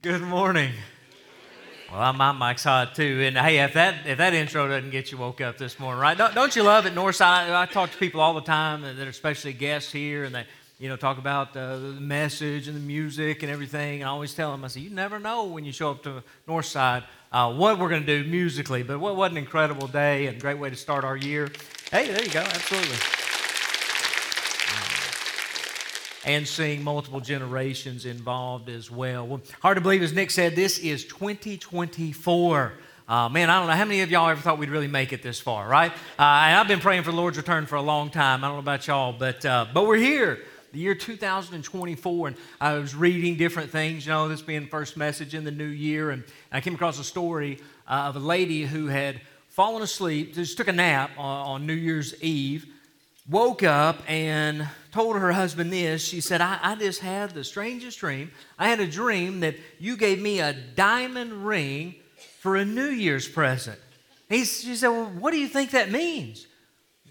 Good morning. Well, I'm, I'm excited too. And hey, if that if that intro doesn't get you woke up this morning, right? Don't, don't you love it, Northside? I talk to people all the time that are especially guests here, and they you know talk about uh, the message and the music and everything. And I always tell them, I say, you never know when you show up to Northside uh, what we're going to do musically. But what, what an incredible day and great way to start our year. Hey, there you go. Absolutely. And seeing multiple generations involved as well. well. Hard to believe, as Nick said, this is 2024. Uh, man, I don't know how many of y'all ever thought we'd really make it this far, right? Uh, and I've been praying for the Lord's return for a long time. I don't know about y'all, but uh, but we're here, the year 2024, and I was reading different things. You know, this being first message in the new year, and I came across a story uh, of a lady who had fallen asleep, just took a nap on, on New Year's Eve, woke up and told her husband this. She said, I, I, just had the strangest dream. I had a dream that you gave me a diamond ring for a New Year's present. He, she said, Well, what do you think that means?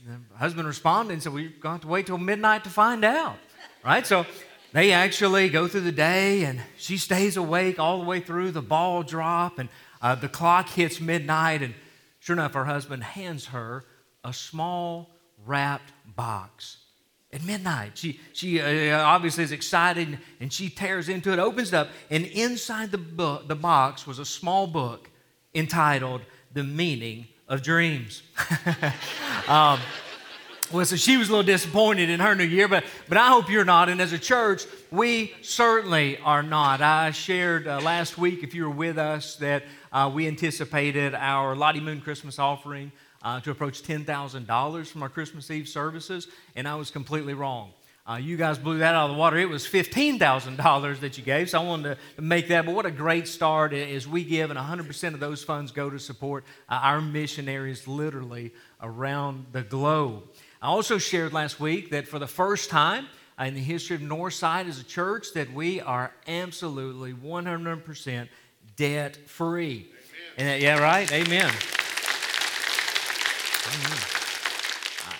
the husband responded and said, Well, to have to wait till midnight to find out. Right? So they actually go through the day and she stays awake all the way through the ball drop and uh, the clock hits midnight. And sure enough, her husband hands her a small wrapped box at midnight. She, she uh, obviously is excited and she tears into it, opens it up, and inside the, book, the box was a small book entitled The Meaning of Dreams. um, well, so she was a little disappointed in her new year, but, but I hope you're not. And as a church, we certainly are not. I shared uh, last week, if you were with us, that uh, we anticipated our Lottie Moon Christmas offering uh, to approach $10,000 from our Christmas Eve services, and I was completely wrong. Uh, you guys blew that out of the water. It was $15,000 that you gave, so I wanted to make that. But what a great start as we give, and 100% of those funds go to support uh, our missionaries literally around the globe. I also shared last week that for the first time in the history of Northside as a church, that we are absolutely 100% debt free. And, yeah, right? Amen.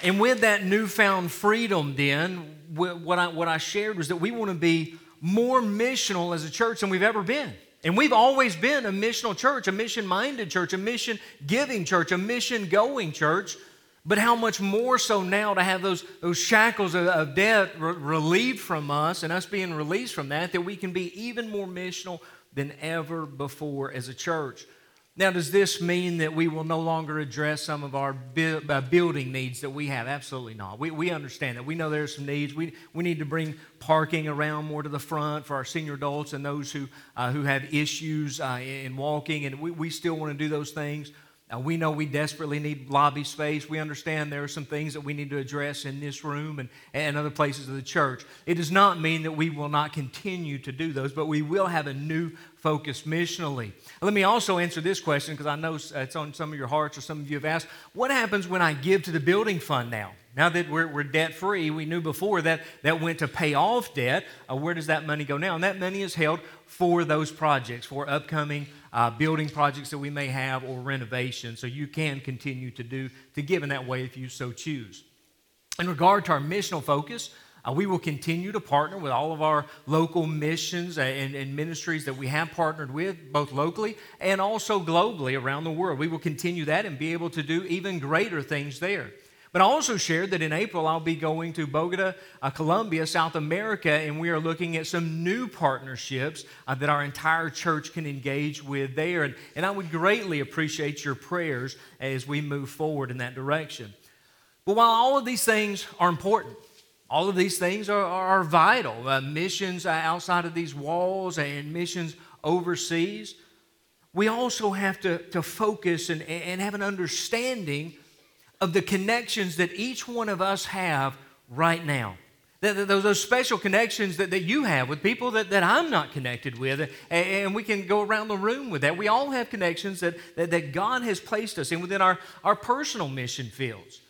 And with that newfound freedom, then, what I, what I shared was that we want to be more missional as a church than we've ever been. And we've always been a missional church, a mission minded church, a mission giving church, a mission going church. But how much more so now to have those, those shackles of, of death re- relieved from us and us being released from that, that we can be even more missional than ever before as a church. Now, does this mean that we will no longer address some of our bu- uh, building needs that we have? Absolutely not. We, we understand that. We know there are some needs. We, we need to bring parking around more to the front for our senior adults and those who, uh, who have issues uh, in walking, and we, we still want to do those things. Uh, we know we desperately need lobby space. We understand there are some things that we need to address in this room and, and other places of the church. It does not mean that we will not continue to do those, but we will have a new focus missionally. Let me also answer this question because I know it's on some of your hearts or some of you have asked what happens when I give to the building fund now? Now that we're, we're debt free, we knew before that that went to pay off debt. Uh, where does that money go now? And that money is held for those projects, for upcoming uh, building projects that we may have or renovation. So you can continue to do to give in that way if you so choose. In regard to our missional focus, uh, we will continue to partner with all of our local missions and, and, ministries that we have partnered with, both locally and also globally around the world. We will continue that and be able to do even greater things there. But I also shared that in April I'll be going to Bogota, uh, Colombia, South America, and we are looking at some new partnerships uh, that our entire church can engage with there. And, and I would greatly appreciate your prayers as we move forward in that direction. But while all of these things are important, all of these things are, are vital. Uh, missions outside of these walls and missions overseas. We also have to, to focus and, and have an understanding of the connections that each one of us have right now. Those, those special connections that, that you have with people that, that I'm not connected with, and, we can go around the room with that. We all have connections that, that, that God has placed us in within our, our personal mission fields.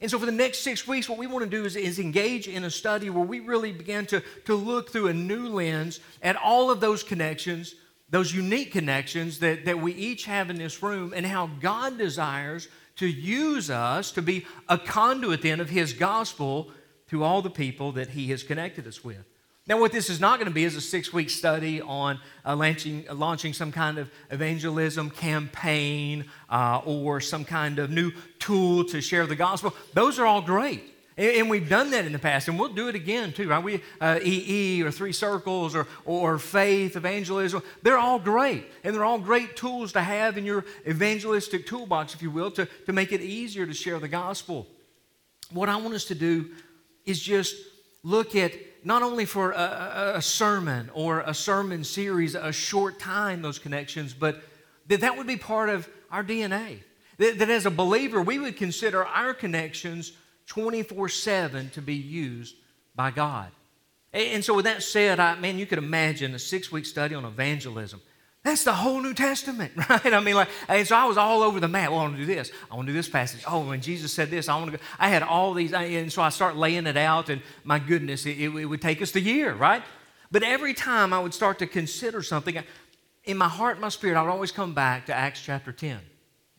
And so, for the next six weeks, what we want to do is, is engage in a study where we really begin to, to look through a new lens at all of those connections, those unique connections that, that we each have in this room, and how God desires to use us to be a conduit then of His gospel to all the people that He has connected us with. Now, what this is not going to be is a six week study on uh, launching, uh, launching some kind of evangelism campaign uh, or some kind of new tool to share the gospel. Those are all great. And, we've done that in the past, and we'll do it again too, right? We, uh, EE or Three Circles or, or Faith, Evangelism, they're all great. And they're all great tools to have in your evangelistic toolbox, if you will, to, to make it easier to share the gospel. What I want us to do is just look at not only for a, a, sermon or a sermon series, a short time, those connections, but that that would be part of our DNA. That, that as a believer, we would consider our connections 24 7 to be used by God. And so, with that said, I, man, you could imagine a six week study on evangelism. That's the whole New Testament, right? I mean, like, and so I was all over the map. Well, I want to do this. I want to do this passage. Oh, when Jesus said this, I want to go. I had all these, and so I start laying it out, and my goodness, it, it would take us the year, right? But every time I would start to consider something, in my heart, my spirit, I would always come back to Acts chapter 10.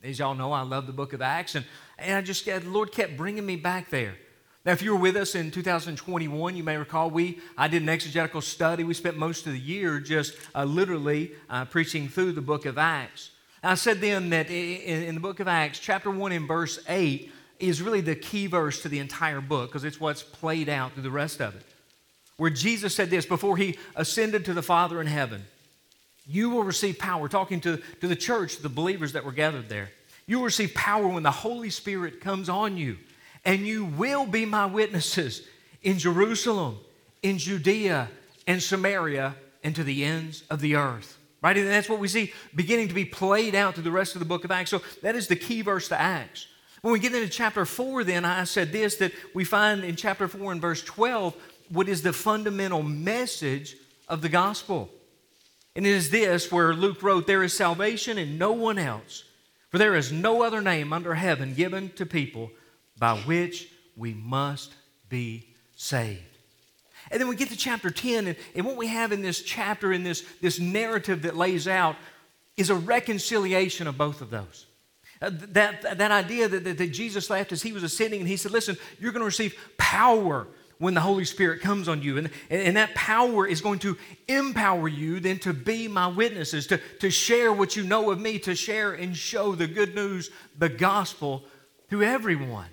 As y'all know, I love the book of Acts, and, and I just, the Lord kept bringing me back there. Now, if you were with us in 2021, you may recall we I did an exegetical study. We spent most of the year just uh, literally uh, preaching through the book of Acts. I said then that in, in the book of Acts, chapter 1 and verse 8 is really the key verse to the entire book because it's what's played out through the rest of it. Where Jesus said this before he ascended to the Father in heaven You will receive power, talking to, to the church, the believers that were gathered there. You will receive power when the Holy Spirit comes on you and you will be my witnesses in Jerusalem, in Judea, and Samaria, and to the ends of the earth. Right? And that's what we see beginning to be played out through the rest of the book of Acts. So that is the key verse to Acts. When we get into chapter 4, then, I said this that we find in chapter 4 and verse 12 what is the fundamental message of the gospel. And it is this where Luke wrote, There is salvation in no one else, for there is no other name under heaven given to people by which we must be saved. And then we get to chapter 10, and, and what we have in this chapter, in this, this narrative that lays out, is a reconciliation of both of those. Uh, that, that idea that, that, that Jesus left as he was ascending, and he said, Listen, you're going to receive power when the Holy Spirit comes on you. And, and that power is going to empower you then to be my witnesses, to, to share what you know of me, to share and show the good news, the gospel to everyone.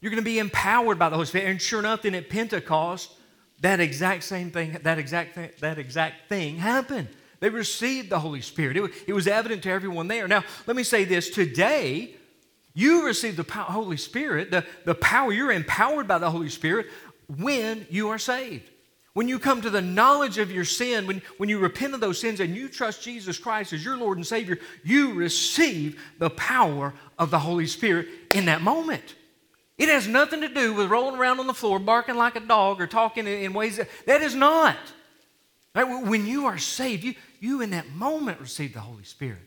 You're going to be empowered by the Holy Spirit. And sure enough, then at Pentecost, that exact same thing, that exact thing, that exact thing happened. They received the Holy Spirit. It, it was evident to everyone there. Now, let me say this today, you receive the Holy Spirit, the, the power, you're empowered by the Holy Spirit when you are saved. When you come to the knowledge of your sin, when, when you repent of those sins and you trust Jesus Christ as your Lord and Savior, you receive the power of the Holy Spirit in that moment. It has nothing to do with rolling around on the floor, barking like a dog, or talking in ways that, that is not. Right? When you are saved, you, you in that moment receive the Holy Spirit.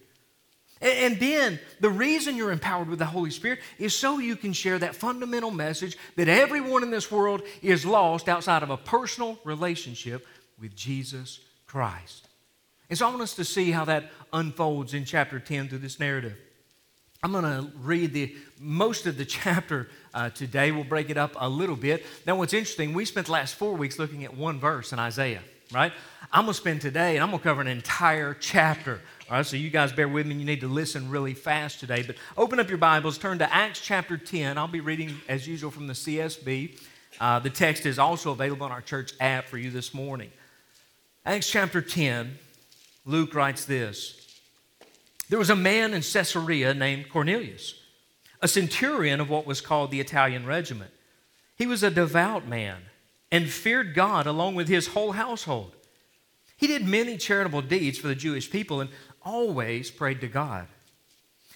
And, then the reason you're empowered with the Holy Spirit is so you can share that fundamental message that everyone in this world is lost outside of a personal relationship with Jesus Christ. And so I want us to see how that unfolds in chapter 10 through this narrative. I'm going to read the most of the chapter uh, today. We'll break it up a little bit. Now, what's interesting, we spent the last four weeks looking at one verse in Isaiah, right? I'm going to spend today, and I'm going to cover an entire chapter. All right, so you guys bear with me. You need to listen really fast today. But open up your Bibles, turn to Acts chapter 10. I'll be reading, as usual, from the CSB. Uh, the text is also available on our church app for you this morning. Acts chapter 10, Luke writes this There was a man in Caesarea named Cornelius a centurion of what was called the Italian regiment. He was a devout man and feared God along with his whole household. He did many charitable deeds for the Jewish people and always prayed to God.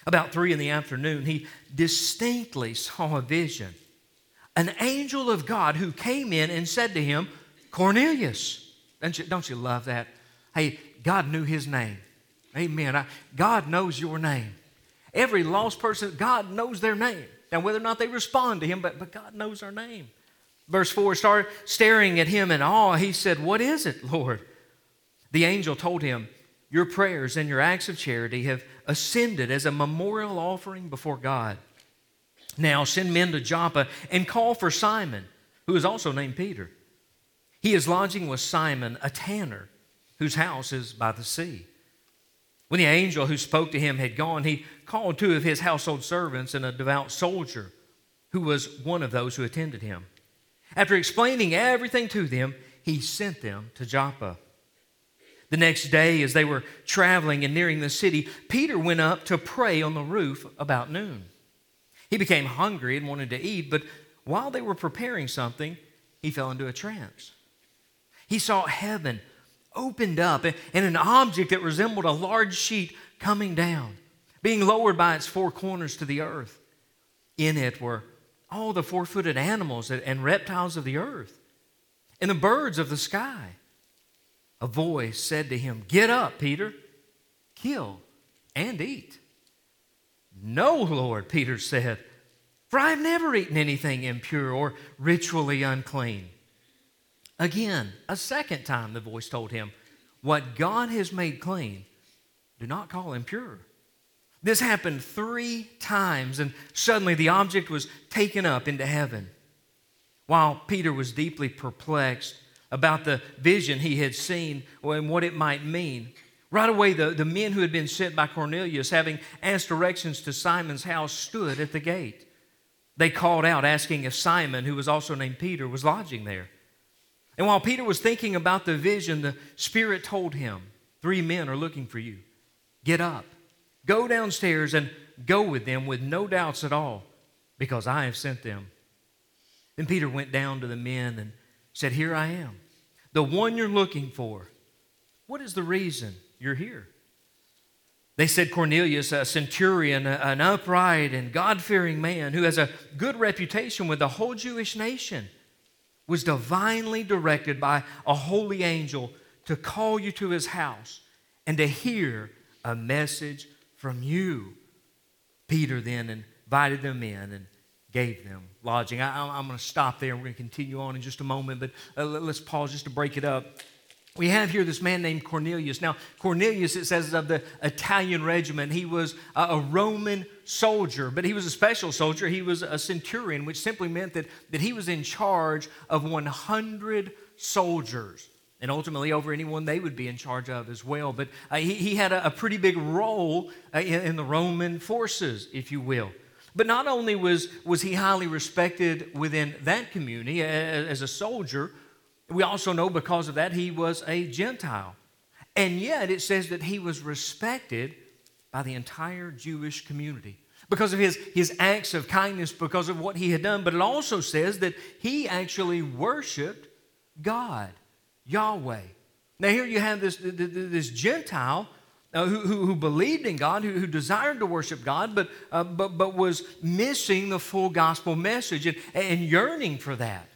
About three in the afternoon, he distinctly saw a vision. An angel of God who came in and said to him, Cornelius. Don't you, don't you love that? Hey, God knew his name. Amen. I, God knows your name. Every lost person, God knows their name. Now, whether or not they respond to Him, but, but God knows their name. Verse 4 started staring at him in awe. He said, What is it, Lord? The angel told him, Your prayers and your acts of charity have ascended as a memorial offering before God. Now send men to Joppa and call for Simon, who is also named Peter. He is lodging with Simon, a tanner, whose house is by the sea. When the angel who spoke to him had gone, he called two of his household servants and a devout soldier who was one of those who attended him. After explaining everything to them, he sent them to Joppa. The next day, as they were traveling and nearing the city, Peter went up to pray on the roof about noon. He became hungry and wanted to eat, but while they were preparing something, he fell into a trance. He saw heaven opened up and an object that resembled a large sheet coming down, being lowered by its four corners to the earth. In it were all the four footed animals and reptiles of the earth and the birds of the sky. A voice said to him, Get up, Peter, kill and eat. No, Lord, Peter said, for I have never eaten anything impure or ritually unclean. Again, a second time, the voice told him, What God has made clean, do not call impure. This happened three times, and suddenly the object was taken up into heaven. While Peter was deeply perplexed about the vision he had seen and what it might mean, right away the, the men who had been sent by Cornelius, having asked directions to Simon's house, stood at the gate. They called out, asking if Simon, who was also named Peter, was lodging there. And while Peter was thinking about the vision, the Spirit told him, Three men are looking for you. Get up, go downstairs, and go with them with no doubts at all, because I have sent them. Then Peter went down to the men and said, Here I am, the one you're looking for. What is the reason you're here? They said Cornelius, a centurion, an upright and God fearing man who has a good reputation with the whole Jewish nation was divinely directed by a holy angel to call you to his house and to hear a message from you. Peter then invited them in and gave them lodging. I, am going to stop there. We're going to continue on in just a moment, but uh, let's pause just to break it up. We have here this man named Cornelius. Now, Cornelius, it says is of the Italian regiment, he was a Roman soldier, but he was a special soldier. He was a centurion, which simply meant that, that he was in charge of 100 soldiers and ultimately over anyone they would be in charge of as well. But uh, he, he, had a, a, pretty big role uh, in, in, the Roman forces, if you will. But not only was, was he highly respected within that community as, a soldier, we also know because of that he was a Gentile. And yet it says that he was respected by the entire Jewish community because of his, his acts of kindness, because of what he had done. But it also says that he actually worshiped God, Yahweh. Now, here you have this, this Gentile uh, who, who, who, believed in God, who, who, desired to worship God, but, uh, but, but was missing the full gospel message and, and yearning for that.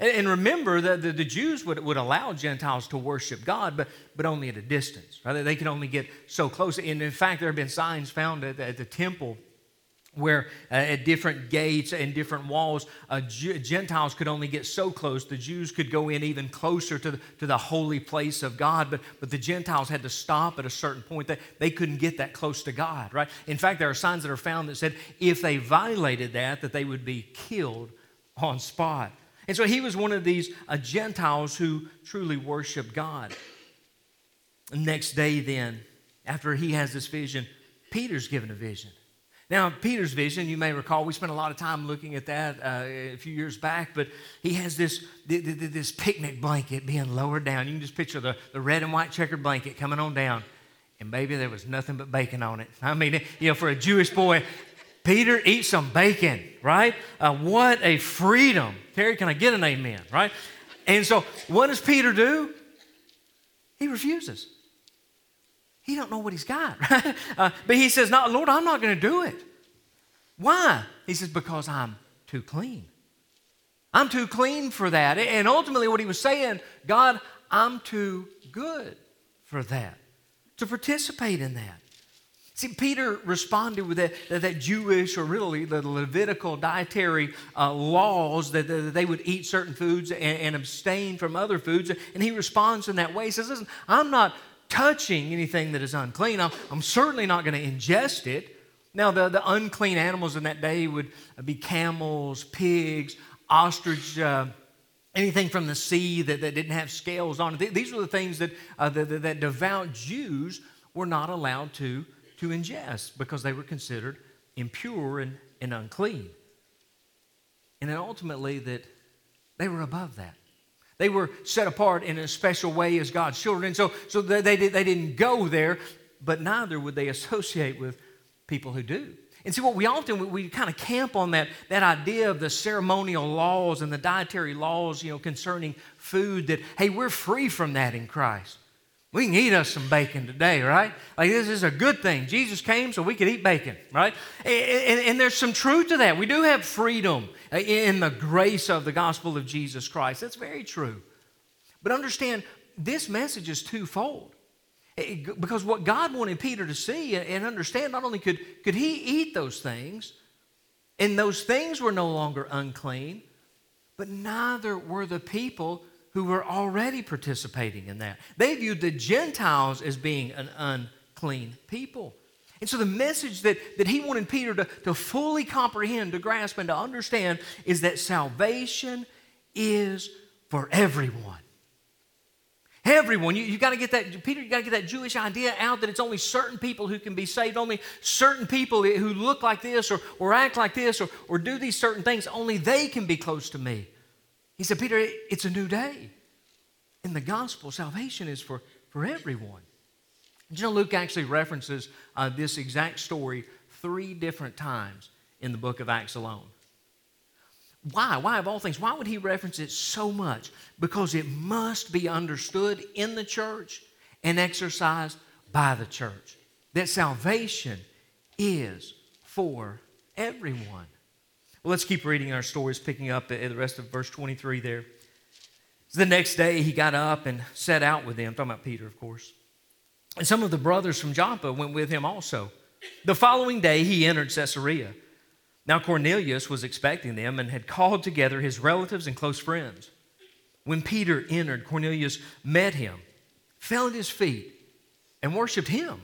And remember that the, the Jews would, would allow Gentiles to worship God, but, but only at a distance. Right? They could only get so close. And in fact, there have been signs found at, at the temple where uh, at different gates and different walls, uh, Gentiles could only get so close. The Jews could go in even closer to the, to the holy place of God, but, but the Gentiles had to stop at a certain point. That they couldn't get that close to God, right? In fact, there are signs that are found that said if they violated that, that they would be killed on spot. And so he was one of these uh, Gentiles who truly worshiped God. next day, then, after he has this vision, Peter's given a vision. Now, Peter's vision, you may recall, we spent a lot of time looking at that uh, a few years back, but he has this, this picnic blanket being lowered down. You can just picture the, the red and white checkered blanket coming on down. And baby, there was nothing but bacon on it. I mean, you know, for a Jewish boy, Peter, eat some bacon, right? Uh, what a freedom. Terry, can I get an amen, right? And so what does Peter do? He refuses. He don't know what he's got, right? Uh, but he says, no, Lord, I'm not going to do it. Why? He says, because I'm too clean. I'm too clean for that. And ultimately, what he was saying, God, I'm too good for that, to participate in that. See, Peter responded with that, that, Jewish or really the Levitical dietary uh, laws that, that, they would eat certain foods and, and, abstain from other foods. And he responds in that way. He says, Listen, I'm not touching anything that is unclean. I'm, I'm certainly not going to ingest it. Now, the, the unclean animals in that day would be camels, pigs, ostrich. Uh, anything from the sea that, that didn't have scales on it. These were the things that, uh, that, that devout Jews were not allowed to, to ingest because they were considered impure and, and unclean. And then ultimately, that they were above that. They were set apart in a special way as God's children. And so, so they, they, they didn't go there, but neither would they associate with people who do. And see, what we often, we, we kind of camp on that, that idea of the ceremonial laws and the dietary laws, you know, concerning food that, hey, we're free from that in Christ. We can eat us some bacon today, right? Like this is a good thing. Jesus came so we could eat bacon, right? And, and, and, there's some truth to that. We do have freedom in the grace of the gospel of Jesus Christ. That's very true. But understand, this message is twofold. Because what God wanted Peter to see and understand, not only could, could he eat those things, and those things were no longer unclean, but neither were the people who were already participating in that. They viewed the Gentiles as being an unclean people. And so the message that, that he wanted Peter to, to fully comprehend, to grasp, and to understand is that salvation is for everyone. Everyone. You, you got to get that, Peter, you got to get that Jewish idea out that it's only certain people who can be saved, only certain people who look like this or, or act like this or, or do these certain things, only they can be close to me. He said, Peter, it's a new day. In the gospel, salvation is for, for everyone. you know, Luke actually references uh, this exact story three different times in the book of Acts alone. Why? Why, of all things, why would he reference it so much? Because it must be understood in the church and exercised by the church. That salvation is for everyone. Well, let's keep reading our stories, picking up the, the rest of verse 23 there. The next day, he got up and set out with them, talking about Peter, of course. And some of the brothers from Joppa went with him also. The following day, he entered Caesarea. Now Cornelius was expecting them and had called together his relatives and close friends. When Peter entered, Cornelius met him, fell at his feet, and worshiped him.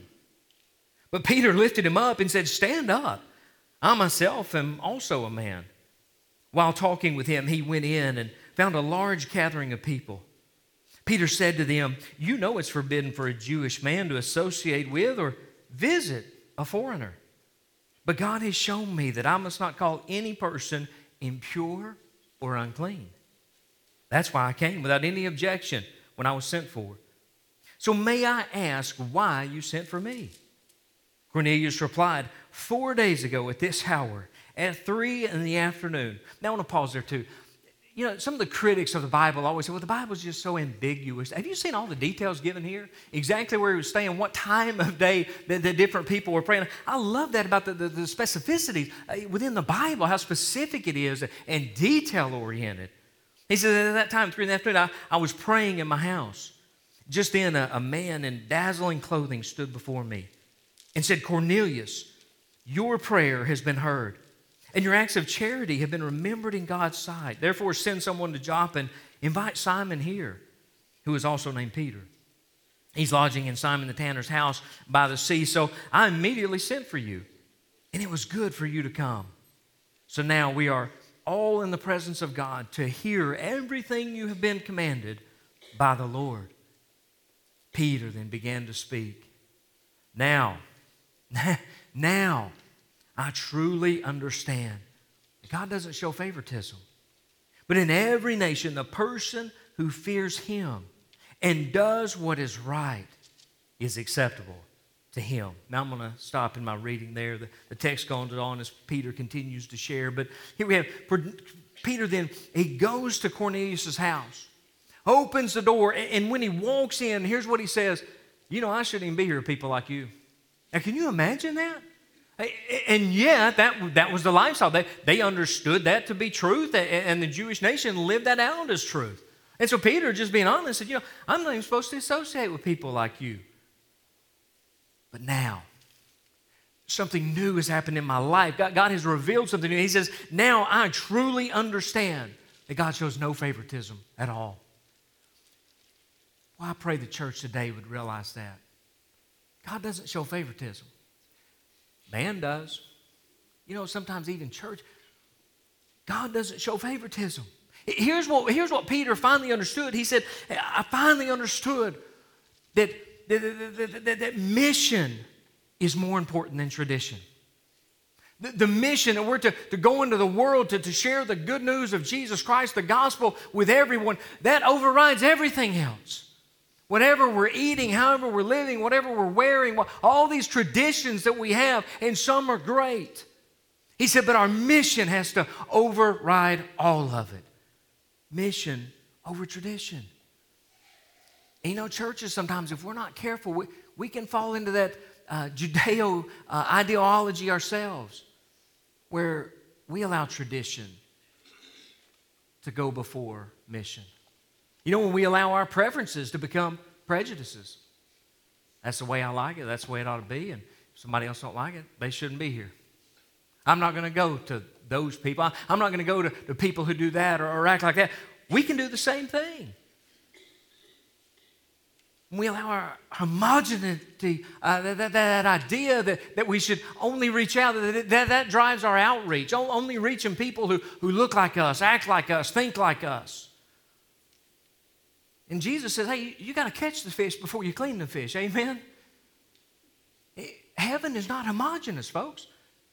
But Peter lifted him up and said, Stand up. I myself am also a man. While talking with him, he went in and found a large gathering of people. Peter said to them, You know it's forbidden for a Jewish man to associate with or visit a foreigner. But God has shown me that I must not call any person impure or unclean. That's why I came without any objection when I was sent for. So may I ask why you sent for me? Cornelius replied, Four days ago at this hour, at three in the afternoon. Now I want to pause there too you know, some of the critics of the Bible always say, well, the Bible's just so ambiguous. Have you seen all the details given here? Exactly where he was staying, what time of day the, the different people were praying. I love that about the, the, the specificity uh, within the Bible, how specific it is and detail oriented. He says, at that time, three in the afternoon, I, I was praying in my house. Just then, a, a man in dazzling clothing stood before me and said, Cornelius, your prayer has been heard and your acts of charity have been remembered in God's sight. Therefore, send someone to Joppa and invite Simon here, who is also named Peter. He's lodging in Simon the tanner's house by the sea. So I immediately sent for you, and it was good for you to come. So now we are all in the presence of God to hear everything you have been commanded by the Lord. Peter then began to speak. Now, now, I truly understand. God doesn't show favoritism. But in every nation, the person who fears Him and does what is right is acceptable to Him. Now I'm going to stop in my reading there. The, the text goes on as Peter continues to share. But here we have Peter then, he goes to Cornelius' house, opens the door, and when he walks in, here's what he says You know, I shouldn't even be here with people like you. Now, can you imagine that? And yet, that, that was the lifestyle. They, they understood that to be truth, and the Jewish nation lived that out as truth. And so Peter, just being honest, said, You know, I'm not even supposed to associate with people like you. But now, something new has happened in my life. God, God has revealed something new. He says, Now I truly understand that God shows no favoritism at all. Well, I pray the church today would realize that. God doesn't show favoritism. Man does. You know, sometimes even church, God doesn't show favoritism. Here's what, here's what Peter finally understood. He said, I finally understood that, that, that, that, that mission is more important than tradition. The, the mission that we're to, to go into the world to, to share the good news of Jesus Christ, the gospel with everyone, that overrides everything else. Whatever we're eating, however we're living, whatever we're wearing, all these traditions that we have, and some are great. He said, but our mission has to override all of it. Mission over tradition. And you know, churches sometimes, if we're not careful, we, we can fall into that uh, Judeo uh, ideology ourselves where we allow tradition to go before mission. You know, when we allow our preferences to become prejudices, that's the way I like it, that's the way it ought to be, and if somebody else don't like it, they shouldn't be here. I'm not going to go to those people. I'm not going to go to the people who do that or, or act like that. We can do the same thing we allow our homogeneity, uh, that, that, that, idea that, that we should only reach out, that, that, that drives our outreach, only reaching people who, who look like us, act like us, think like us. And Jesus says, hey, you, got to catch the fish before you clean the fish. Amen? Heaven is not homogenous, folks.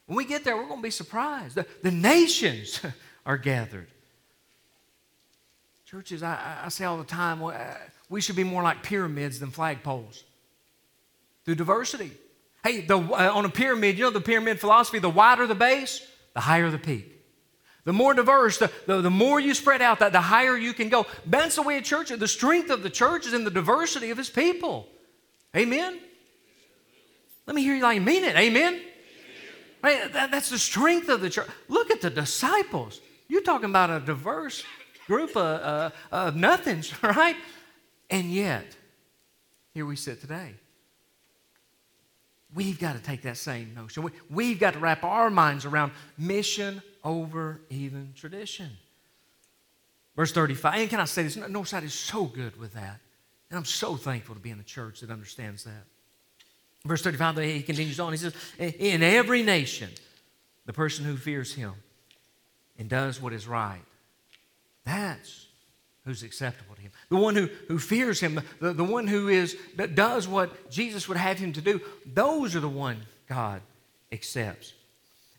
When we get there, we're going to be surprised. The, the nations are gathered. Churches, I, I say all the time, we should be more like pyramids than flagpoles through diversity. Hey, the, uh, on a pyramid, you know the pyramid philosophy the wider the base, the higher the peak. The more diverse, the, the, the more you spread out, that the higher you can go. That's the way a church, the strength of the church is in the diversity of its people. Amen? Let me hear you like mean it. Amen? Right? That, that's the strength of the church. Look at the disciples. You're talking about a diverse group of, uh, of nothings, right? And yet, here we sit today. We've got to take that same notion. We, have got to wrap our minds around mission over even tradition. Verse 35, and can I say this? Northside is so good with that. And I'm so thankful to be in a church that understands that. Verse 35, he continues on. He says, In every nation, the person who fears him and does what is right, that's who's acceptable to him. The one who, who fears him, the, the one who is that does what Jesus would have him to do, those are the one God accepts.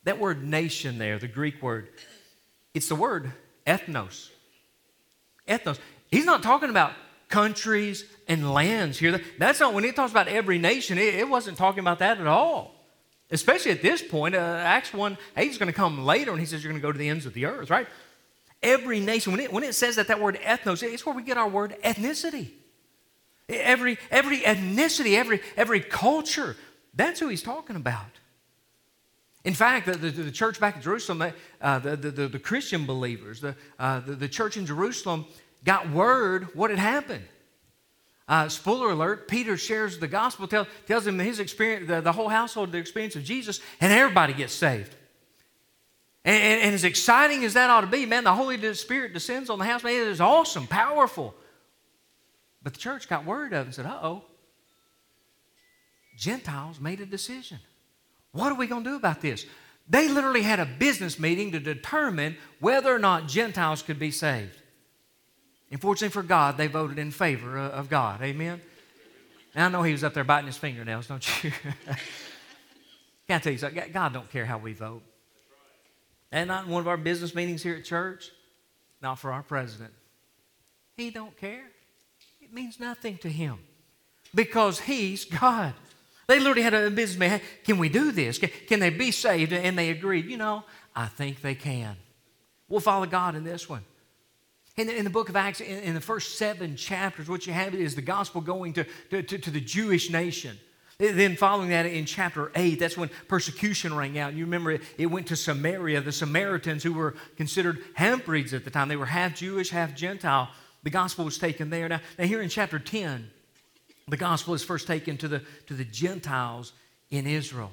That word nation there, the Greek word, it's the word ethnos. Ethnos. He's not talking about countries and lands here. That's not when he talks about every nation, it, it wasn't talking about that at all. Especially at this point, uh, Acts 1 8 is going to come later and he says you're going to go to the ends of the earth, right? Every nation, when it, when it says that, that word ethnos, it's where we get our word ethnicity. Every, every ethnicity, every, every culture, that's who he's talking about. In fact, the, the, the church back in Jerusalem, uh, the, the, the, Christian believers, the, uh, the, the, church in Jerusalem got word what had happened. Uh, spoiler alert, Peter shares the gospel, tell, tells him his experience, the, the whole household, the experience of Jesus, and everybody gets saved. And, and, and, as exciting as that ought to be, man, the Holy Spirit descends on the house. Man, it is awesome, powerful. But the church got word of it and said, uh oh, Gentiles made a decision. What are we going to do about this? They literally had a business meeting to determine whether or not Gentiles could be saved. Unfortunately for God, they voted in favor of God. Amen? And I know he was up there biting his fingernails, don't you? Can I tell you something? God don't care how we vote. And not in one of our business meetings here at church, not for our president. He don't care. It means nothing to him because he's God. They literally had a business meeting. Can we do this? Can, can they be saved? And they agreed. You know, I think they can. We'll follow God in this one. In the, in the book of Acts, in, in, the first seven chapters, what you have is the gospel going to, to, to, to the Jewish nation. Then, following that in chapter 8, that's when persecution rang out. You remember it, it went to Samaria. The Samaritans, who were considered half breeds at the time, they were half Jewish, half Gentile. The gospel was taken there. Now, now, here in chapter 10, the gospel is first taken to the, to the Gentiles in Israel.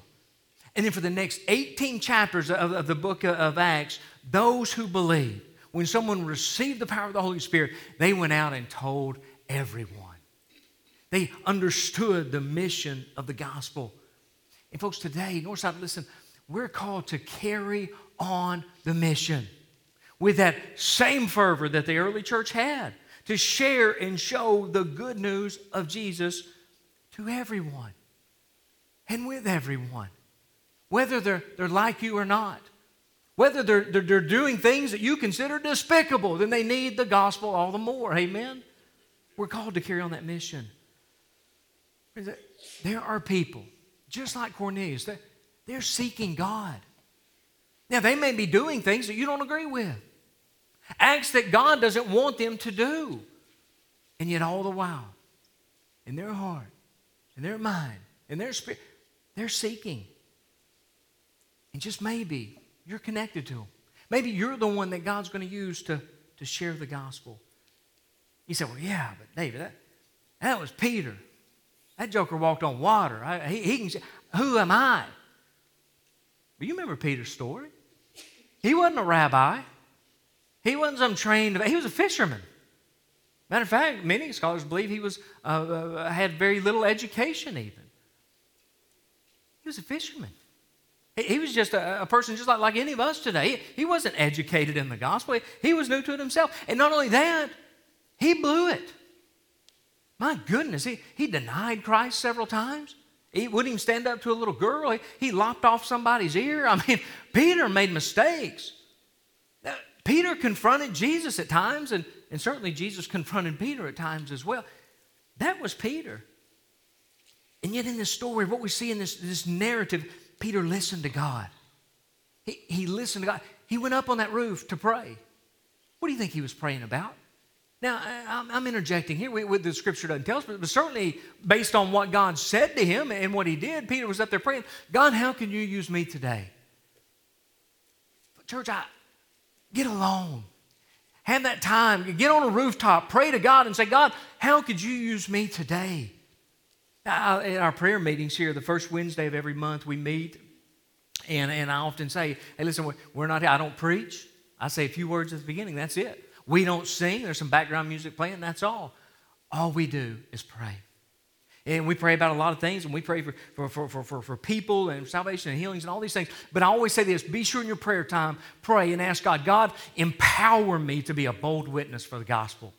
And then for the next 18 chapters of, of the book of Acts, those who believe, when someone received the power of the Holy Spirit, they went out and told everyone. They understood the mission of the gospel. And folks, today, Northside, listen, we're called to carry on the mission. with that same fervor that the early church had to share and show the good news of Jesus to everyone and with everyone, whether they're, they're like you or not. Whether they're, they're, they're doing things that you consider despicable, then they need the gospel all the more. Amen? We're called to carry on that mission. There are people, just like Cornelius, they're, they're seeking God. Now, they may be doing things that you don't agree with, acts that God doesn't want them to do. And yet, all the while, in their heart, in their mind, in their spirit, they're seeking. And just maybe you're connected to them. Maybe you're the one that God's going to use to, to share the gospel. You say, well, yeah, but David, that, that was Peter. That joker walked on water. I, he, he can say, who am I? But you remember Peter's story. He wasn't a rabbi. He wasn't some trained, he was a fisherman. Matter of fact, many scholars believe he was, uh, uh, had very little education even. He was a fisherman. He was just a, a, person just like, like any of us today. He, he wasn't educated in the gospel. He, he was new to it himself. And not only that, he blew it. My goodness, he, he denied Christ several times. He wouldn't even stand up to a little girl. He, he lopped off somebody's ear. I mean, Peter made mistakes. Peter confronted Jesus at times, and, and certainly Jesus confronted Peter at times as well. That was Peter. And yet, in this story, what we see in this, this narrative, Peter listened to God. He, he listened to God. He went up on that roof to pray. What do you think he was praying about? Now, I'm, I'm interjecting here with the scripture doesn't tell us, but, but certainly based on what God said to him and what he did, Peter was up there praying, God, how can you use me today? But church, I get alone. Have that time. Get on a rooftop, pray to God, and say, God, how could you use me today? I, in our prayer meetings here, the first Wednesday of every month, we meet, and, and I often say, hey, listen, we're not, I don't preach. I say a few words at the beginning, that's it. We don't sing, there's some background music playing, that's all. All we do is pray. And we pray about a lot of things, and we pray for, for, for, for, for, people and salvation and healings and all these things. But I always say this be sure in your prayer time, pray and ask God, God, empower me to be a bold witness for the gospel.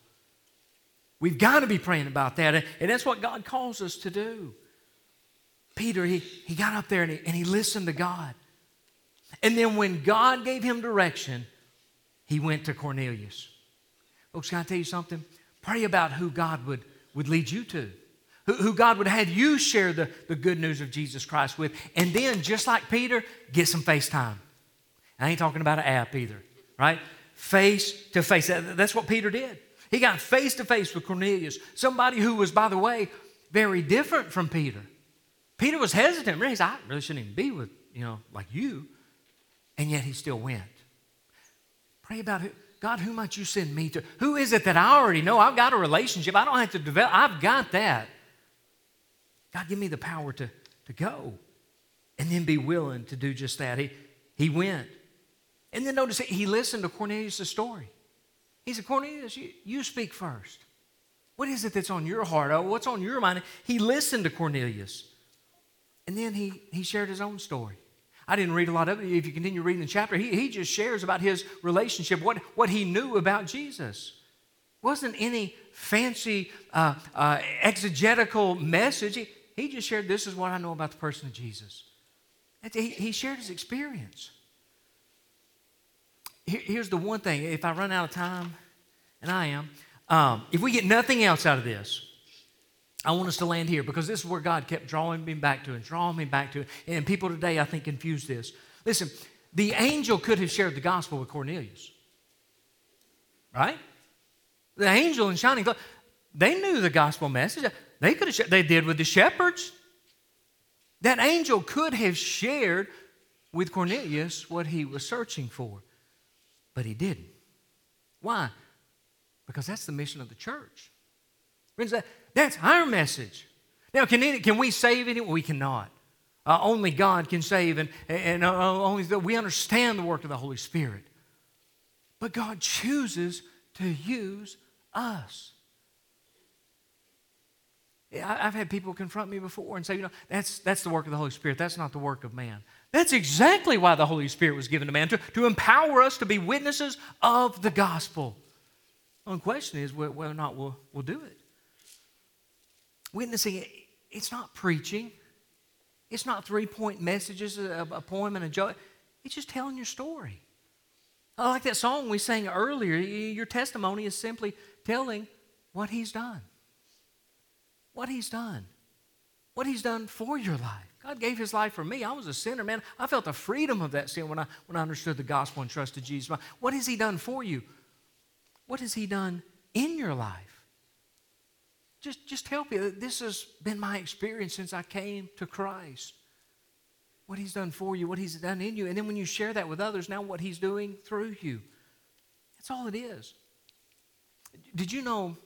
We've got to be praying about that. And that's what God calls us to do. Peter, he, he got up there and he, and he listened to God. And then when God gave him direction, he went to Cornelius. Folks, can I tell you something? Pray about who God would, would lead you to, who, who God would have you share the, the good news of Jesus Christ with. And then, just like Peter, get some FaceTime. I ain't talking about an app either, right? Face to face. That's what Peter did. He got face to face with Cornelius, somebody who was, by the way, very different from Peter. Peter was hesitant. Really, I really shouldn't even be with, you know, like you. And yet he still went. Pray about who, God, who might you send me to? Who is it that I already know? I've got a relationship. I don't have to develop. I've got that. God, give me the power to, to go and then be willing to do just that. He, he went. And then notice he listened to Cornelius' story. He said, Cornelius, you, you speak first. What is it that's on your heart? Oh, what's on your mind? He listened to Cornelius. And then he, he shared his own story. I didn't read a lot of it. If you continue reading the chapter, he, he just shares about his relationship, what, what he knew about Jesus. wasn't any fancy uh, uh, exegetical message. He, he just shared, This is what I know about the person of Jesus. He, shared his experience here's the one thing if I run out of time, and I am, um, if we get nothing else out of this, I want us to land here because this is where God kept drawing me back to and drawing me back to. And people today, I think, confuse this. Listen, the angel could have shared the gospel with Cornelius, right? The angel in shining clothes, they knew the gospel message. They could have they did with the shepherds. That angel could have shared with Cornelius what he was searching for. But he didn't. Why? Because that's the mission of the church. Friends, that, that's our message. Now, can, any, can we save anyone? We cannot. Uh, only God can save, and, and uh, only the, we understand the work of the Holy Spirit. But God chooses to use us. I've had people confront me before and say, you know, that's, that's the work of the Holy Spirit. That's not the work of man. That's exactly why the Holy Spirit was given to man, to, to empower us to be witnesses of the gospel. The only question is whether or not we'll, we'll do it. Witnessing, it's not preaching. It's not three point messages, a, a poem and a joke. It's just telling your story. I like that song we sang earlier. Your testimony is simply telling what He's done. What He's done. What He's done for your life. God gave His life for me. I was a sinner, man. I felt the freedom of that sin when I, when I understood the gospel and trusted Jesus. What has He done for you? What has He done in your life? Just, just help you. This has been my experience since I came to Christ. What He's done for you, what He's done in you. And then when you share that with others, now what He's doing through you. That's all it is. Did you know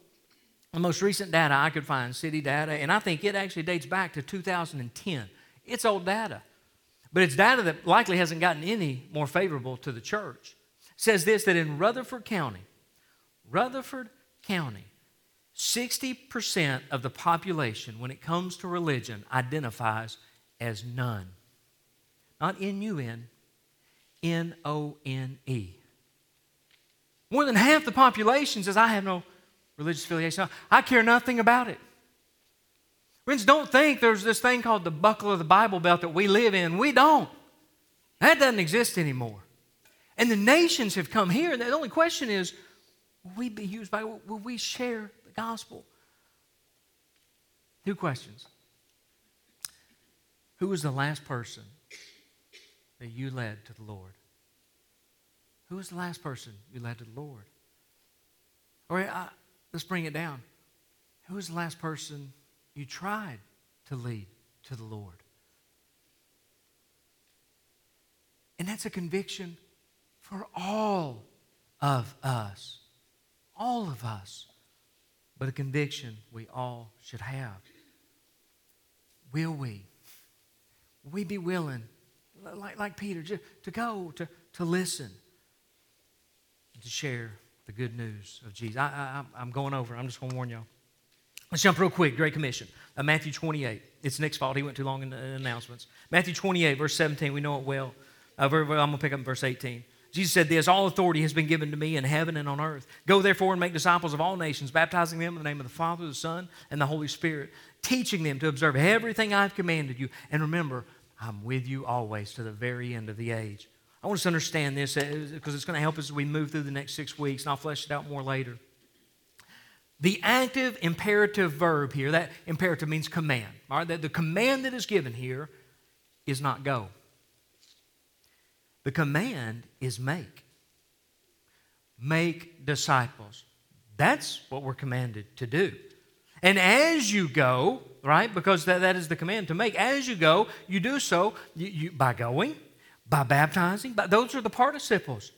the most recent data I could find, city data, and I think it actually dates back to 2010. It's old data, but it's data that likely hasn't gotten any more favorable to the church. It says this that in Rutherford County, Rutherford County, 60% of the population, when it comes to religion, identifies as none. Not N U N, N O N E. More than half the population says, I have no religious affiliation. I care nothing about it. Friends, don't think there's this thing called the buckle of the Bible belt that we live in. We don't. That doesn't exist anymore. And the nations have come here, and the only question is will we be used by, will we share the gospel? Two questions. Who was the last person that you led to the Lord? Who was the last person you led to the Lord? Or uh, let's bring it down. Who was the last person you tried to lead to the Lord. And that's a conviction for all of us. All of us. But a conviction we all should have. Will we? We be willing, like, like Peter, to, to go, to, to listen, to share the good news of Jesus? I, I, I'm going over. I'm just going to warn y'all. Let's jump real quick. Great Commission. Uh, Matthew 28. It's Nick's fault. He went too long in the announcements. Matthew 28, verse 17. We know it well. Uh, I'm going to pick up in verse 18. Jesus said this All authority has been given to me in heaven and on earth. Go therefore and make disciples of all nations, baptizing them in the name of the Father, the Son, and the Holy Spirit, teaching them to observe everything I've commanded you. And remember, I'm with you always to the very end of the age. I want us to understand this because uh, it's going to help us as we move through the next six weeks, and I'll flesh it out more later. The active imperative verb here, that imperative means command. All right, the, command that is given here is not go. The command is make. Make disciples. That's what we're commanded to do. And as you go, right, because that, that is the command to make, as you go, you do so you, you, by going, by baptizing, by, those are the participles.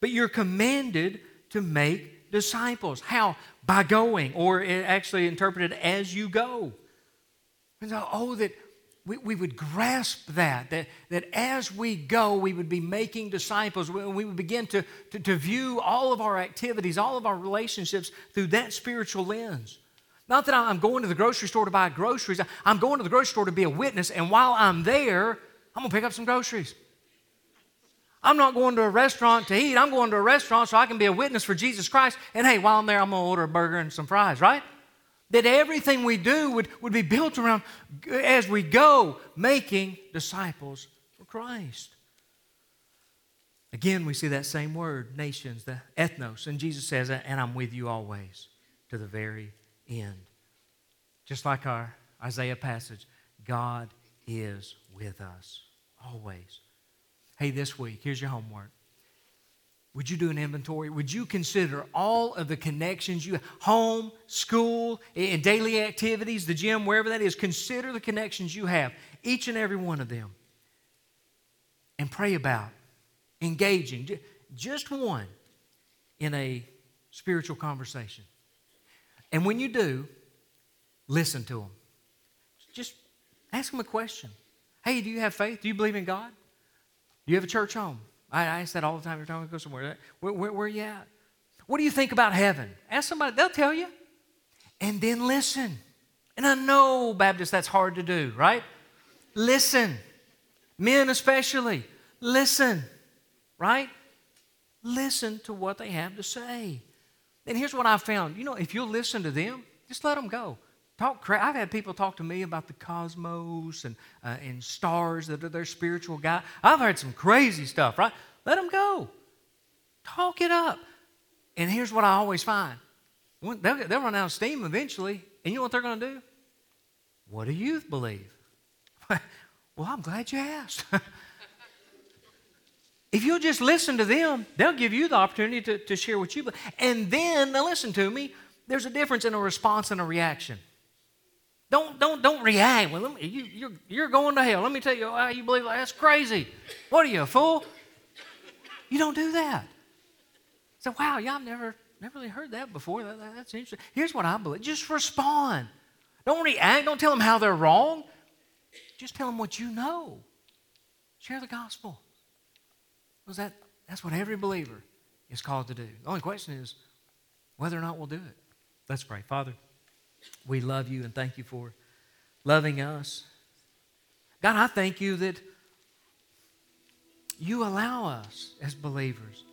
But you're commanded to make disciples. How? by going, or actually interpreted as you go. And so, oh, that we, we would grasp that, that, that as we go, we would be making disciples. We, we would begin to, to, to view all of our activities, all of our relationships through that spiritual lens. Not that I'm going to the grocery store to buy groceries, I'm going to the grocery store to be a witness, and while I'm there, I'm going to pick up some groceries. I'm not going to a restaurant to eat. I'm going to a restaurant so I can be a witness for Jesus Christ. And hey, while I'm there, I'm going to order a burger and some fries, right? That everything we do would, would be built around as we go making disciples for Christ. Again, we see that same word, nations, the ethnos. And Jesus says, and I'm with you always to the very end. Just like our Isaiah passage, God is with us always. Hey, this week, here's your homework. Would you do an inventory? Would you consider all of the connections you have, home, school, and daily activities, the gym, wherever that is? Consider the connections you have, each and every one of them. And pray about engaging just one in a spiritual conversation. And when you do, listen to them. Just ask them a question. Hey, do you have faith? Do you believe in God? Do you have a church home? I, I ask that all the time every time I go somewhere. Where, where, where are you at? What do you think about heaven? Ask somebody, they'll tell you. And then listen. And I know, Baptist, that's hard to do, right? Listen. Men especially, listen, right? Listen to what they have to say. And here's what I found. You know, if you'll listen to them, just let them go. Talk. I've had people talk to me about the cosmos and uh, and stars that are their spiritual guide. I've heard some crazy stuff. Right? Let them go. Talk it up. And here's what I always find: they'll, they'll run out of steam eventually, and you know what they're going to do? What do you believe? well, I'm glad you asked. if you'll just listen to them, they'll give you the opportunity to, to share what you believe. And then, now listen to me, there's a difference in a response and a reaction. Don't, don't, don't react. Well, me, you, you're, you're going to hell. Let me tell you, oh, you believe that? That's crazy. What are you, a fool? You don't do that. So, wow, I've never, never really heard that before. That, that, that's interesting. Here's what I believe just respond. Don't react. Don't tell them how they're wrong. Just tell them what you know. Share the gospel. Because that, that's what every believer is called to do. The only question is whether or not we'll do it. Let's pray. Father, we love you and thank you for loving us. God, I thank you that you allow us as believers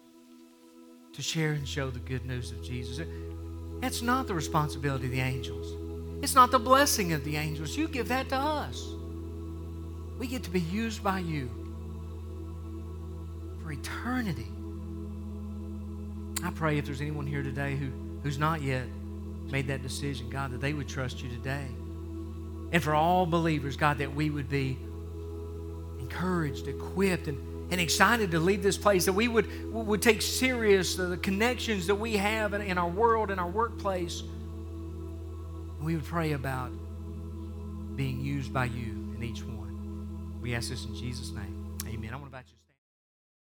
to share and show the good news of Jesus. It's not the responsibility of the angels. It's not the blessing of the angels. You give that to us. We get to be used by you for eternity. I pray if there's anyone here today who, who's not yet made that decision, God, that they would trust you today. And for all believers, God, that we would be encouraged, equipped, and, and excited to leave this place, that we would, would take serious the, the connections that we have in, in our world, in our workplace. We would pray about being used by you in each one. We ask this in Jesus' name.